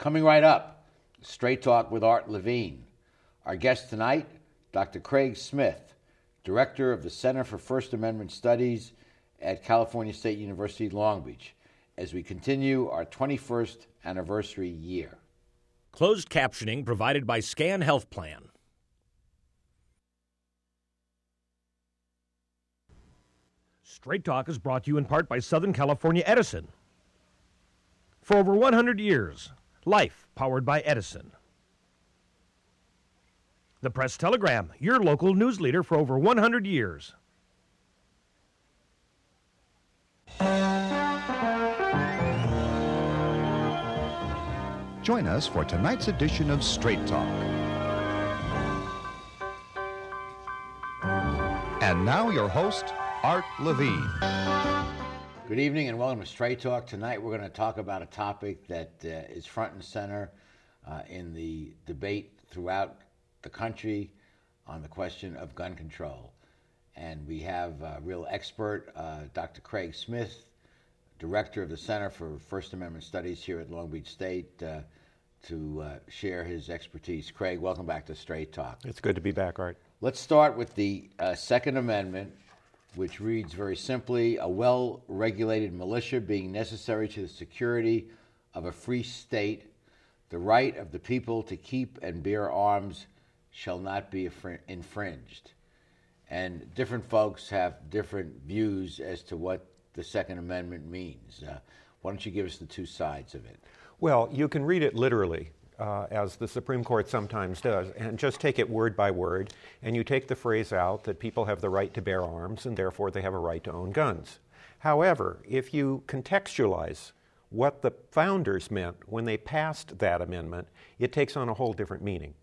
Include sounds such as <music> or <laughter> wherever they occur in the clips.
Coming right up, Straight Talk with Art Levine. Our guest tonight, Dr. Craig Smith, Director of the Center for First Amendment Studies at California State University, Long Beach, as we continue our 21st anniversary year. Closed captioning provided by Scan Health Plan. Straight Talk is brought to you in part by Southern California Edison. For over 100 years, life powered by Edison. The Press Telegram, your local news leader for over 100 years. Join us for tonight's edition of Straight Talk. And now, your host, Art Levine. Good evening and welcome to Straight Talk. Tonight we're going to talk about a topic that uh, is front and center uh, in the debate throughout the country on the question of gun control. And we have a real expert, uh, Dr. Craig Smith, director of the Center for First Amendment Studies here at Long Beach State, uh, to uh, share his expertise. Craig, welcome back to Straight Talk. It's good to be back, Art. Let's start with the uh, Second Amendment, which reads very simply a well regulated militia being necessary to the security of a free state, the right of the people to keep and bear arms shall not be infringed. And different folks have different views as to what the Second Amendment means. Uh, why don't you give us the two sides of it? Well, you can read it literally, uh, as the Supreme Court sometimes does, and just take it word by word, and you take the phrase out that people have the right to bear arms and therefore they have a right to own guns. However, if you contextualize what the founders meant when they passed that amendment, it takes on a whole different meaning.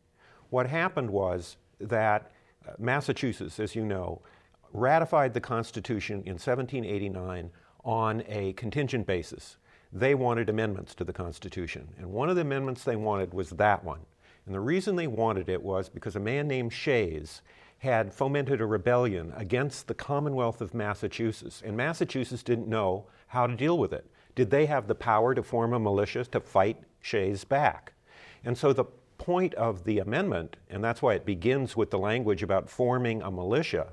What happened was that uh, Massachusetts, as you know, ratified the Constitution in 1789 on a contingent basis they wanted amendments to the Constitution. And one of the amendments they wanted was that one. And the reason they wanted it was because a man named Shays had fomented a rebellion against the Commonwealth of Massachusetts. And Massachusetts didn't know how to deal with it. Did they have the power to form a militia to fight Shays back? And so the point of the amendment, and that's why it begins with the language about forming a militia,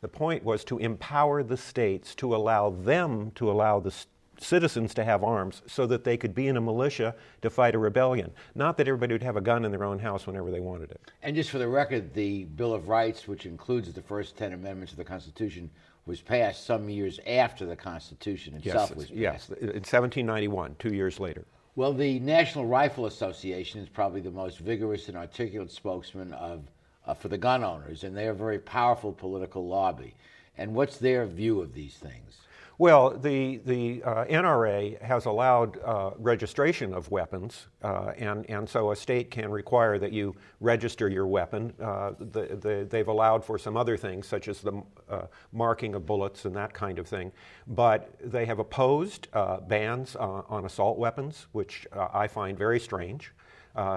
the point was to empower the states to allow them to allow the citizens to have arms so that they could be in a militia to fight a rebellion. Not that everybody would have a gun in their own house whenever they wanted it. And just for the record, the Bill of Rights, which includes the first 10 amendments of the Constitution, was passed some years after the Constitution itself yes, was passed. Yes, in 1791, two years later. Well, the National Rifle Association is probably the most vigorous and articulate spokesman of, uh, for the gun owners, and they're a very powerful political lobby. And what's their view of these things? Well, the, the uh, NRA has allowed uh, registration of weapons, uh, and, and so a state can require that you register your weapon. Uh, the, the, they've allowed for some other things, such as the uh, marking of bullets and that kind of thing. But they have opposed uh, bans on assault weapons, which I find very strange,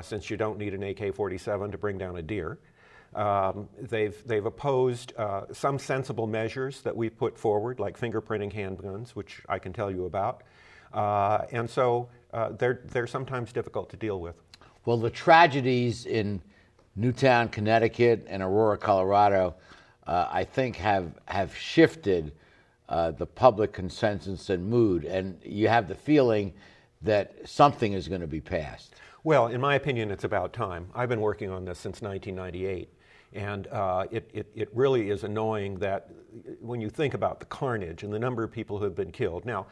since you don't need an AK 47 to bring down a deer. Um, they've, they've opposed uh, some sensible measures that we've put forward, like fingerprinting handguns, which I can tell you about. Uh, and so uh, they're, they're sometimes difficult to deal with. Well, the tragedies in Newtown, Connecticut, and Aurora, Colorado, uh, I think have, have shifted uh, the public consensus and mood. And you have the feeling that something is going to be passed. Well, in my opinion, it's about time. I've been working on this since 1998. And uh, it, it, it, really is annoying that when you think about the carnage and the number of people who have been killed. Now,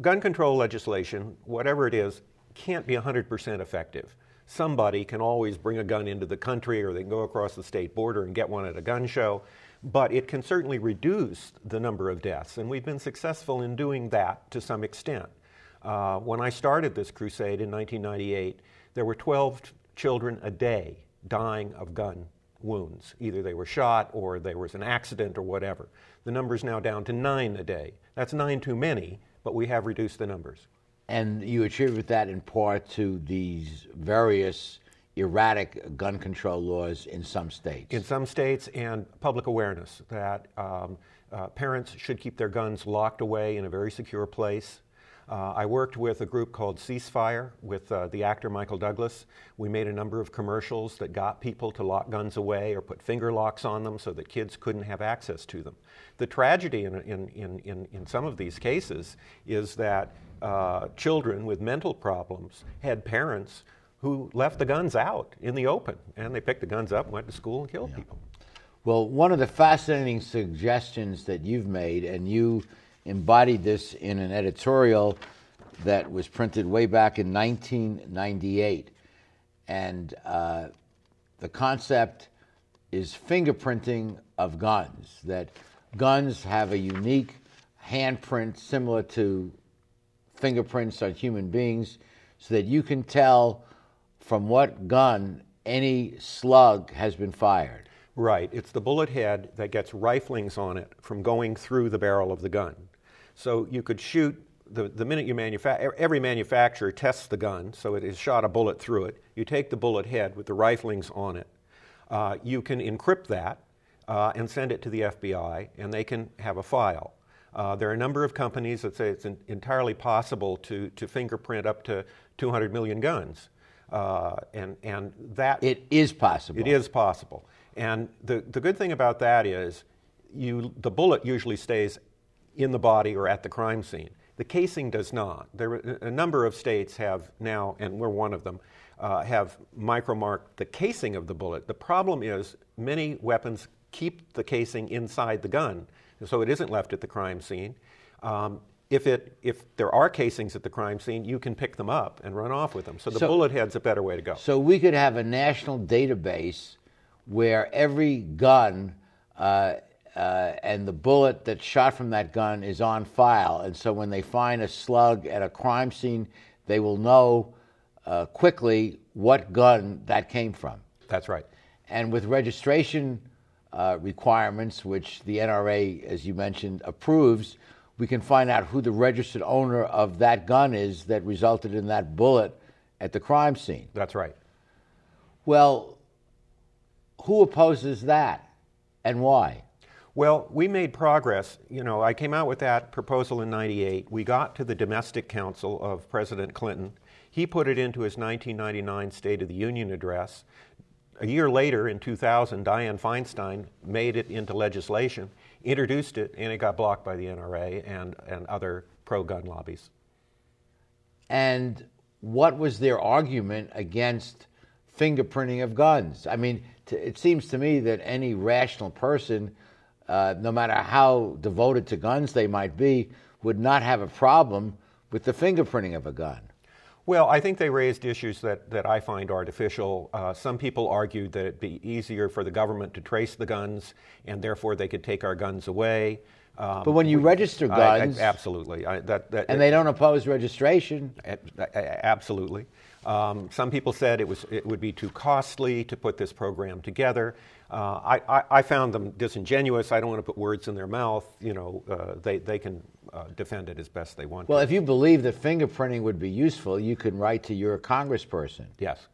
gun control legislation, whatever it is, can't be 100% effective. Somebody can always bring a gun into the country or they can go across the state border and get one at a gun show, but it can certainly reduce the number of deaths. And we've been successful in doing that to some extent. Uh, when I started this crusade in 1998, there were 12 children a day dying of gun wounds. Either they were shot or there was an accident or whatever. The number's now down to nine a day. That's nine too many, but we have reduced the numbers. And you attribute that in part to these various erratic gun control laws in some states. In some states, and public awareness that um, uh, parents should keep their guns locked away in a very secure place. Uh, I worked with a group called Ceasefire with uh, the actor Michael Douglas. We made a number of commercials that got people to lock guns away or put finger locks on them so that kids couldn't have access to them. The tragedy in, in, in, in, some of these cases is that uh, children with mental problems had parents who left the guns out in the open and they picked the guns up, went to school, and killed yeah. people. Well, one of the fascinating suggestions that you've made, and you embodied this in an editorial that was printed way back in 1998. And uh, the concept is fingerprinting of guns, that guns have a unique handprint similar to fingerprints on human beings, so that you can tell from what gun any slug has been fired. Right. It's the bullet head that gets riflings on it from going through the barrel of the gun. So you could shoot the, the minute you manufacture, every manufacturer tests the gun, so it has shot a bullet through it. You take the bullet head with the riflings on it. Uh, you can encrypt that uh, and send it to the FBI, and they can have a file. Uh, there are a number of companies that say it's in, entirely possible to, to fingerprint up to 200 million guns. Uh, and, and that. It is possible. It is possible. And the, the good thing about that is you, the bullet usually stays in the body or at the crime scene. The casing does not. There, a number of states have now, and we're one of them, uh, have micromarked the casing of the bullet. The problem is many weapons keep the casing inside the gun, so it isn't left at the crime scene. Um, if, it, if there are casings at the crime scene, you can pick them up and run off with them. So the so, bullet head's a better way to go. So we could have a national database where every gun uh, uh, and the bullet that's shot from that gun is on file. And so when they find a slug at a crime scene, they will know uh, quickly what gun that came from. That's right. And with registration uh, requirements, which the NRA, as you mentioned, approves, we can find out who the registered owner of that gun is that resulted in that bullet at the crime scene. That's right. Well, who opposes that and why? Well, we made progress. You know, I came out with that proposal in 98. We got to the domestic council of President Clinton. He put it into his 1999 State of the Union address. A year later, in 2000, Dianne Feinstein made it into legislation, introduced it, and it got blocked by the NRA and, and other pro gun lobbies. And what was their argument against fingerprinting of guns? I mean, t- it seems to me that any rational person uh, no matter how devoted to guns they might be, would not have a problem with the fingerprinting of a gun. Well, I think they raised issues that, that I find artificial. Uh, some people argued that it'd be easier for the government to trace the guns, and therefore they could take our guns away. Um, but when you we, register guns, I, I, absolutely, I, that, that, and they don't oppose registration. Absolutely. Um, some people said it was it would be too costly to put this program together. Uh, I, I, found them disingenuous. I don't want to put words in their mouth. You know, uh, they, they can uh, defend it as best they want. Well, to. if you believe that fingerprinting would be useful, you can write to your congressperson. Yes.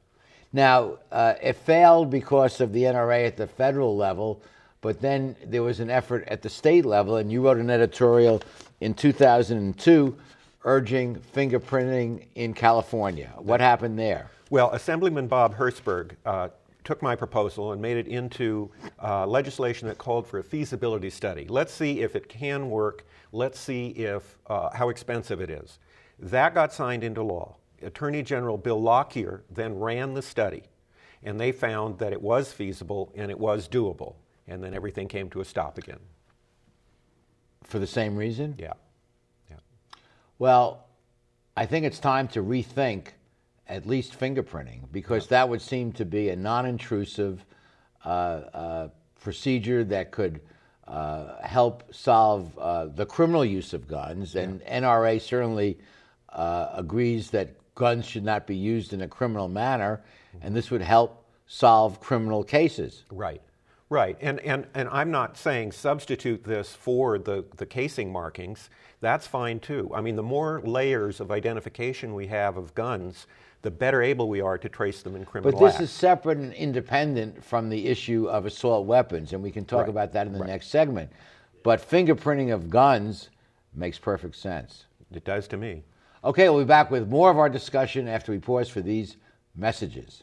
Now, uh, it failed because of the NRA at the federal level, but then there was an effort at the state level, and you wrote an editorial in 2002 urging fingerprinting in California. What happened there? Well, Assemblyman Bob Hertzberg uh, took my proposal and made it into uh, legislation that called for a feasibility study. Let's see if it can work. Let's see if uh, how expensive it is. That got signed into law. Attorney General Bill Lockyer then ran the study, and they found that it was feasible and it was doable. And then everything came to a stop again. For the same reason? Yeah. Yeah. Well, I think it's time to rethink at least fingerprinting, because yeah. that would seem to be a non intrusive uh, uh, procedure that could uh, help solve uh, the criminal use of guns. And yeah. NRA certainly uh, agrees that guns should not be used in a criminal manner, and this would help solve criminal cases. Right. Right, and, and, and I'm not saying substitute this for the, the casing markings. That's fine too. I mean, the more layers of identification we have of guns, the better able we are to trace them in criminal But this acts. is separate and independent from the issue of assault weapons, and we can talk right. about that in the right. next segment. But fingerprinting of guns makes perfect sense. It does to me. Okay, we'll be back with more of our discussion after we pause for these messages.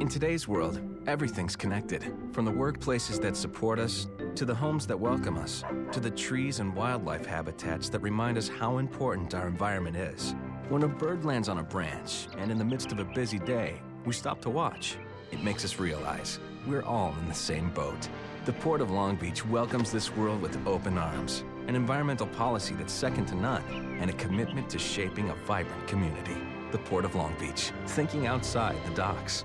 In today's world, everything's connected. From the workplaces that support us, to the homes that welcome us, to the trees and wildlife habitats that remind us how important our environment is. When a bird lands on a branch, and in the midst of a busy day, we stop to watch, it makes us realize we're all in the same boat. The Port of Long Beach welcomes this world with open arms, an environmental policy that's second to none, and a commitment to shaping a vibrant community. The Port of Long Beach, thinking outside the docks.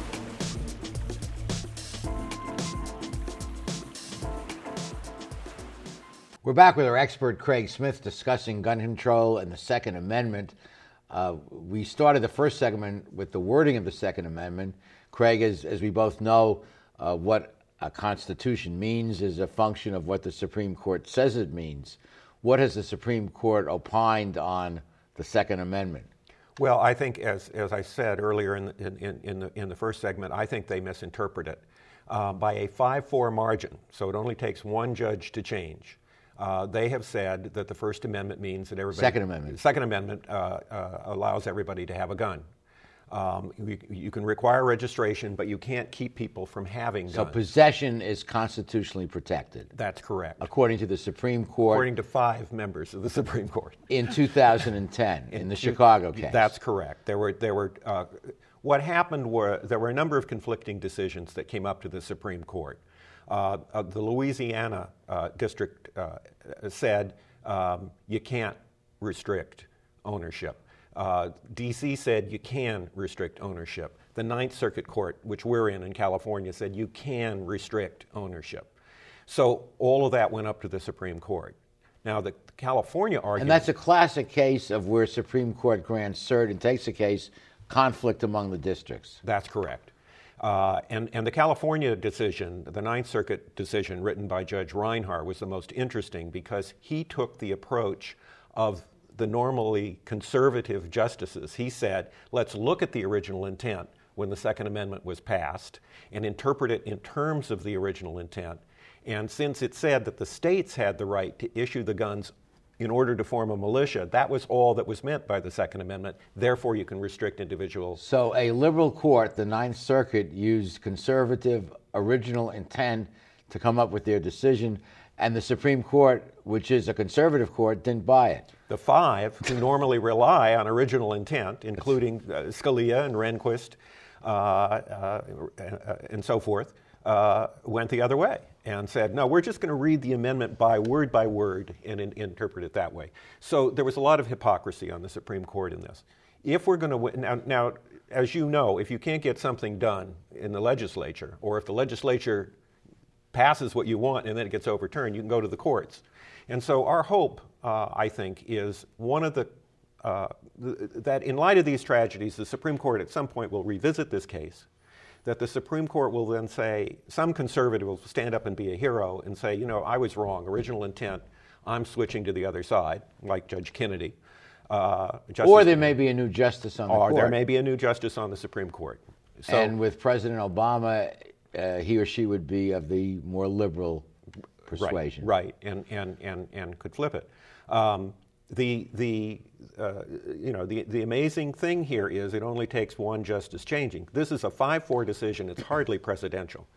We're back with our expert Craig Smith discussing gun control and the Second Amendment. Uh, we started the first segment with the wording of the Second Amendment. Craig, as, as we both know, uh, what a Constitution means is a function of what the Supreme Court says it means. What has the Supreme Court opined on the Second Amendment? Well, I think, as, as I said earlier in the, in, in, the, in the first segment, I think they misinterpret it uh, by a 5 4 margin. So it only takes one judge to change. Uh, they have said that the First Amendment means that everybody. Second Amendment. Second Amendment uh, uh, allows everybody to have a gun. Um, you, you, can require registration, but you can't keep people from having guns. So possession is constitutionally protected. That's correct. According to the Supreme Court. According to five members of the Supreme Court. In 2010, <laughs> in, in the Chicago case. That's correct. There were there were. Uh, what happened were there were a number of conflicting decisions that came up to the Supreme Court. Uh, uh, the Louisiana uh, district said um, you can't restrict ownership. DC said you can restrict ownership. The Ninth Circuit Court, which we're in in California, said you can restrict ownership. So all of that went up to the Supreme Court. Now, the California argument. And that's a classic case of where Supreme Court grants cert and takes a case conflict among the districts. That's correct. Uh, and, and the California decision, the Ninth Circuit decision written by Judge Reinhardt, was the most interesting because he took the approach of the normally conservative justices. He said, let's look at the original intent when the Second Amendment was passed and interpret it in terms of the original intent. And since it said that the states had the right to issue the guns in order to form a militia. That was all that was meant by the Second Amendment. Therefore, you can restrict individuals. So, a liberal court, the Ninth Circuit, used conservative original intent to come up with their decision, and the Supreme Court, which is a conservative court, didn't buy it. The five, who normally rely on original intent, including uh, Scalia and Rehnquist uh, uh, and so forth, uh, went the other way and said, no, we're just going to read the amendment by word by word and in, interpret it that way. So there was a lot of hypocrisy on the Supreme Court in this. If we're going to, now, now, as you know, if you can't get something done in the legislature, or if the legislature passes what you want and then it gets overturned, you can go to the courts. And so our hope, uh, I think, is one of the uh, th- that in light of these tragedies, the Supreme Court at some point will revisit this case that the Supreme Court will then say, some conservative will stand up and be a hero and say, you know, I was wrong, original intent, I'm switching to the other side, like Judge Kennedy. Uh, or there may be a new justice on the or court. there may be a new justice on the Supreme Court. So, and with President Obama, uh, he or she would be of the more liberal persuasion. Right, right. And, and, and, and could flip it. Um, the, the, uh, you know, the, the amazing thing here is it only takes one justice changing. This is a 5 4 decision, it's hardly presidential.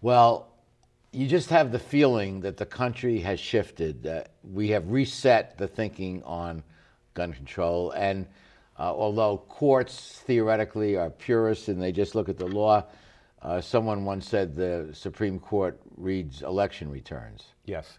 Well, you just have the feeling that the country has shifted. Uh, we have reset the thinking on gun control. And uh, although courts theoretically are purists and they just look at the law, uh, someone once said the Supreme Court reads election returns. Yes.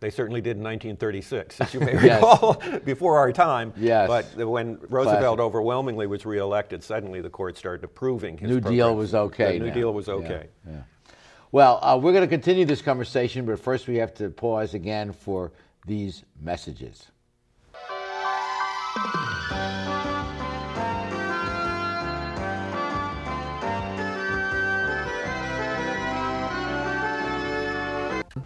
They certainly did in 1936, as you may <laughs> recall, <laughs> before our time. Yes. But when Roosevelt Classic. overwhelmingly was reelected, suddenly the court started approving his New Deal was okay. The New Deal was okay. Yeah. yeah. Well, uh, we're going to continue this conversation, but first we have to pause again for these messages.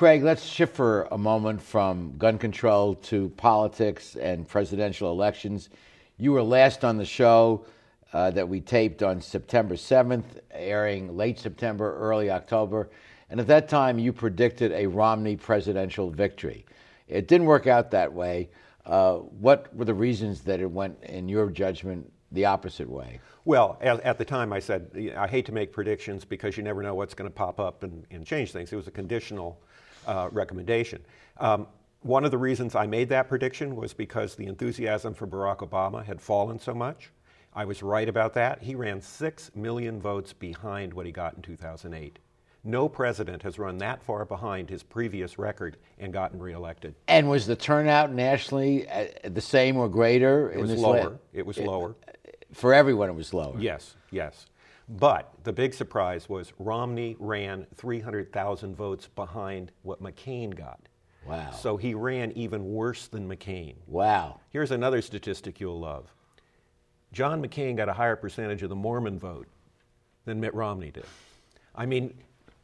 Craig, let's shift for a moment from gun control to politics and presidential elections. You were last on the show uh, that we taped on September 7th, airing late September, early October. And at that time, you predicted a Romney presidential victory. It didn't work out that way. Uh, what were the reasons that it went, in your judgment, the opposite way? Well, at, the time I said, I hate to make predictions because you never know what's going to pop up and, and change things. It was a conditional uh, recommendation. Um, one of the reasons I made that prediction was because the enthusiasm for Barack Obama had fallen so much. I was right about that. He ran 6 million votes behind what he got in 2008. No president has run that far behind his previous record and gotten reelected. And was the turnout nationally uh, the same or greater? It was lower. it was lower. For everyone, it was lower. Yes, yes. But the big surprise was Romney ran 300,000 votes behind what McCain got. Wow. So he ran even worse than McCain. Wow. Here's another statistic you'll love John McCain got a higher percentage of the Mormon vote than Mitt Romney did. I mean,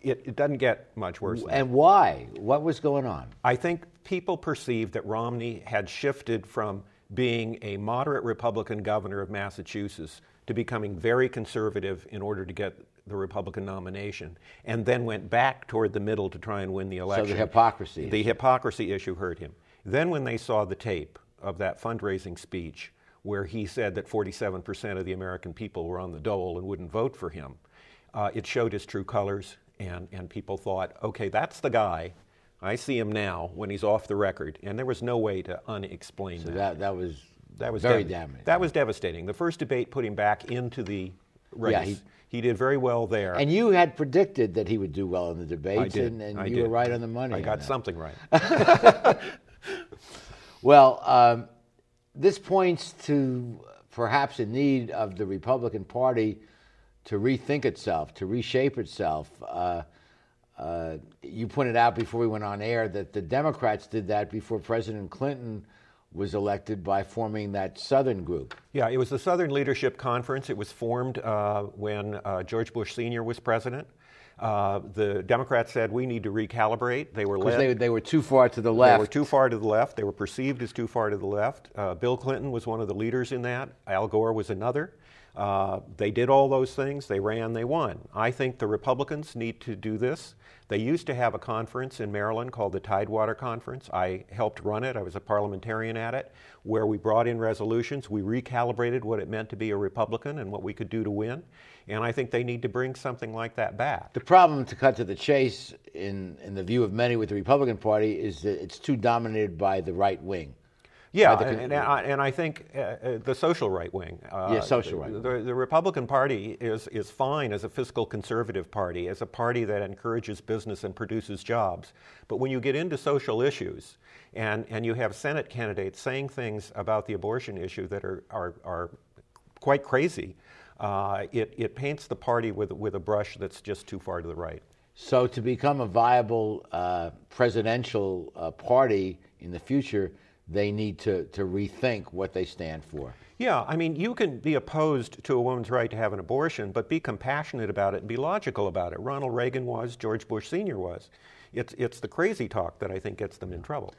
it, it doesn't get much worse. and why? What was going on? I think people perceived that Romney had shifted from being a moderate Republican governor of Massachusetts to becoming very conservative in order to get the Republican nomination, and then went back toward the middle to try and win the election. So the hypocrisy. The hypocrisy issue hurt him. Then, when they saw the tape of that fundraising speech where he said that 47% of the American people were on the dole and wouldn't vote for him, uh, it showed his true colors, and, and people thought, okay, that's the guy. I see him now when he's off the record, and there was no way to unexplain So that. that, that was That was very damaging. That was devastating. The first debate put him back into the race. Yeah, he- he, did very well there. And you had predicted that he would do well in the debates, I did. and, and I you did. were right on the money. I got that. something right. <laughs> Well, um, this points to perhaps a need of the Republican Party to rethink itself, to reshape itself. Uh, uh, you pointed out before we went on air that the Democrats did that before President Clinton was elected by forming that Southern group. Yeah, it was the Southern Leadership Conference. It was formed uh, when uh, George Bush Sr. was president. Uh, the Democrats said we need to recalibrate. They were Because led. they, they were too far to the left. They were too far to the left. They were perceived as too far to the left. Uh, Bill Clinton was one of the leaders in that. Al Gore was another. Uh, they did all those things. They ran, they won. I think the Republicans need to do this. They used to have a conference in Maryland called the Tidewater Conference. I helped run it, I was a parliamentarian at it, where we brought in resolutions. We recalibrated what it meant to be a Republican and what we could do to win. And I think they need to bring something like that back. The problem, to cut to the chase, in, in the view of many with the Republican Party, is that it's too dominated by the right wing. Yeah, the and, and, I, and I think uh, uh, the social right wing. Uh, Yeah, social right The, the Republican Party is, is fine as a fiscal conservative party, as a party that encourages business and produces jobs. But when you get into social issues and, and you have Senate candidates saying things about the abortion issue that are, are, are quite crazy, uh, it, it paints the party with, with a brush that's just too far to the right. So, to become a viable uh, presidential uh, party in the future, they need to, to rethink what they stand for. Yeah, I mean, you can be opposed to a woman's right to have an abortion, but be compassionate about it and be logical about it. Ronald Reagan was, George Bush Sr. was. It's, it's the crazy talk that I think gets them in trouble.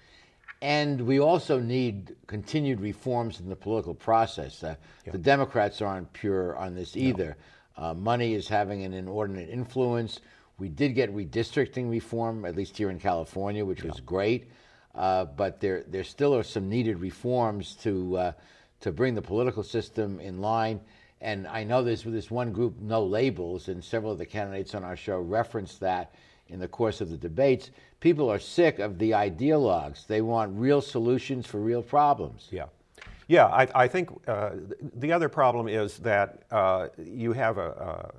And we also need continued reforms in the political process. Uh, The Democrats aren't pure on this either. Uh, money is having an inordinate influence. We did get redistricting reform, at least here in California, which was great. Uh, but there, there still are some needed reforms to, uh, to bring the political system in line. And I know there's this one group, No Labels, and several of the candidates on our show referenced that in the course of the debates. People are sick of the ideologues. They want real solutions for real problems. Yeah. Yeah, I, I think uh, the other problem is that uh, you have a, uh,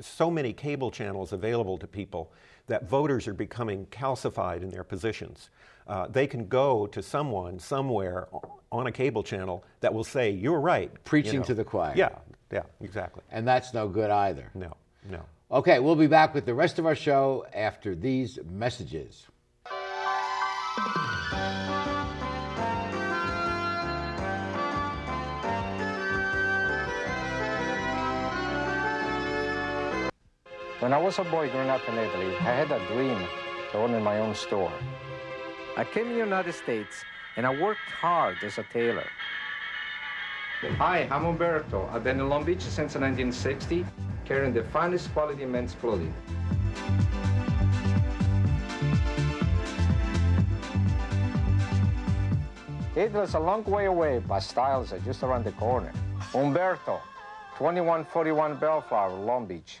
so many cable channels available to people that voters are becoming calcified in their positions. Uh, they can go to someone somewhere on a cable channel that will say, You're right. you Preaching know. to the choir. Yeah, yeah, exactly. And that's no good either. No, no. Okay, we'll be back with the rest of our show after these messages. When I was a boy growing up in Italy, I had a dream to own my own store. I came to the United States and I worked hard as a tailor. Hi, I'm Umberto. I've been in Long Beach since 1960, carrying the finest quality men's clothing. Italy's a long way away, but styles are just around the corner. Umberto, 2141 Bellflower, Long Beach.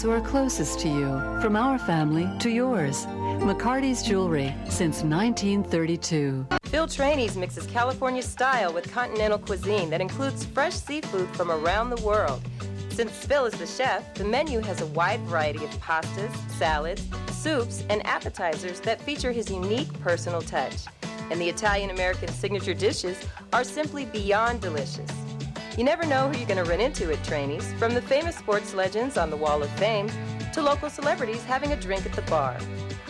Those who are closest to you, from our family to yours. McCarty's Jewelry since 1932. Phil Trani's mixes California style with continental cuisine that includes fresh seafood from around the world. Since Phil is the chef, the menu has a wide variety of pastas, salads, soups, and appetizers that feature his unique personal touch. And the Italian American signature dishes are simply beyond delicious. You never know who you're going to run into at Trani's, from the famous sports legends on the Wall of Fame to local celebrities having a drink at the bar.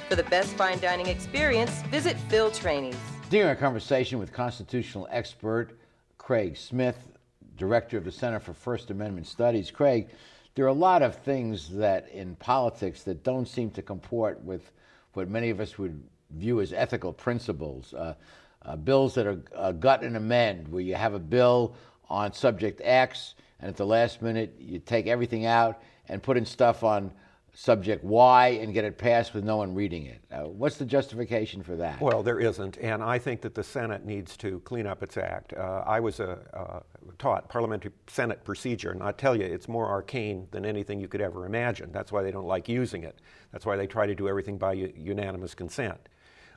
For the best fine dining experience, visit Phil Trani's. During our conversation with constitutional expert Craig Smith, director of the Center for First Amendment Studies, Craig, there are a lot of things that in politics that don't seem to comport with what many of us would view as ethical principles. Uh, uh, bills that are uh, gut and amend, where you have a bill on subject X, and at the last minute you take everything out and put in stuff on subject Y and get it passed with no one reading it. Uh, what's the justification for that? Well, there isn't, and I think that the Senate needs to clean up its act. Uh, I was a, uh, taught parliamentary Senate procedure, and I tell you, it's more arcane than anything you could ever imagine. That's why they don't like using it. That's why they try to do everything by u- unanimous consent.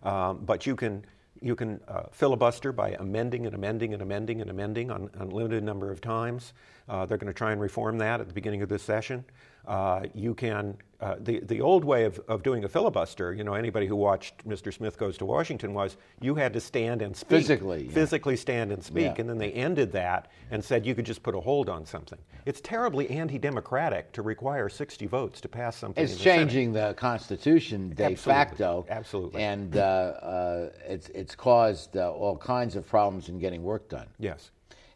Um, but you can you can uh, filibuster by amending and amending and amending and amending on an unlimited number of times. Uh, they're going to try and reform that at the beginning of this session. Uh, you can, uh, the, the old way of, of doing a filibuster, you know, anybody who watched Mr. Smith Goes to Washington was you had to stand and speak. Physically. Yeah. Physically stand and speak. Yeah. And then they ended that and said you could just put a hold on something. It's terribly anti democratic to require 60 votes to pass something. It's the changing the Constitution de Absolutely. facto. Absolutely. And uh, uh, it's, it's caused uh, all kinds of problems in getting work done. Yes.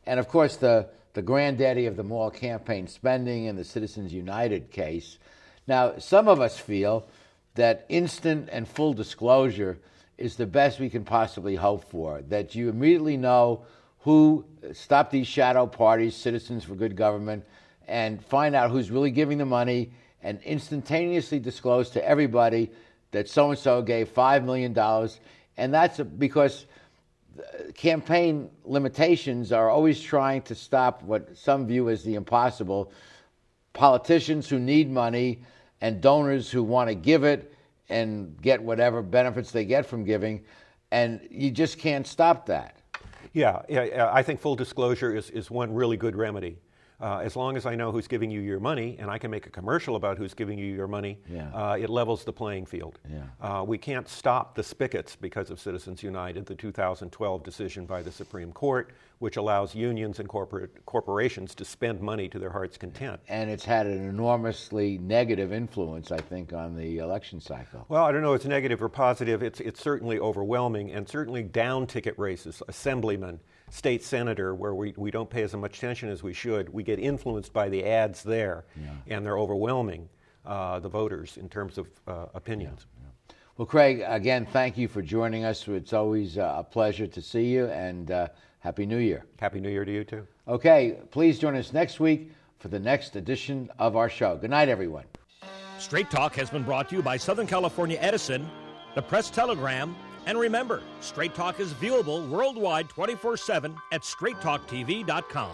And of course, the, the granddaddy of them all campaign spending and the Citizens United case. Now, some of us feel that instant and full disclosure is the best we can possibly hope for, that you immediately know who stopped these shadow parties, Citizens for Good Government, and find out who's really giving the money and instantaneously disclose to everybody that so and so gave $5 million. And that's because campaign limitations are always trying to stop what some view as the impossible politicians who need money and donors who want to give it and get whatever benefits they get from giving. And you just can't stop that. Yeah, yeah, I think full disclosure is, is one really good remedy. Uh, as long as I know who's giving you your money and I can make a commercial about who's giving you your money, Yeah. uh, it levels the playing field. Yeah. Uh, we can't stop the spigots because of Citizens United, the 2012 decision by the Supreme Court, which allows unions and corporate corporations to spend money to their heart's content. And it's had an enormously negative influence, I think, on the election cycle. Well, I don't know if it's negative or positive. It's, it's certainly overwhelming, and certainly down ticket races, assemblyman, state senator, where we, we don't pay as much attention as we should. We get influenced by the ads there, and they're overwhelming uh, the voters in terms of uh, opinions. Well, Craig, again, thank you for joining us. It's always uh, a pleasure to see you, and uh, Happy New Year. Happy New Year to you, too. Okay, please join us next week for the next edition of our show. Good night, everyone. Straight Talk has been brought to you by Southern California Edison, the Press Telegram, and remember, Straight Talk is viewable worldwide 24 7 at straighttalktv.com.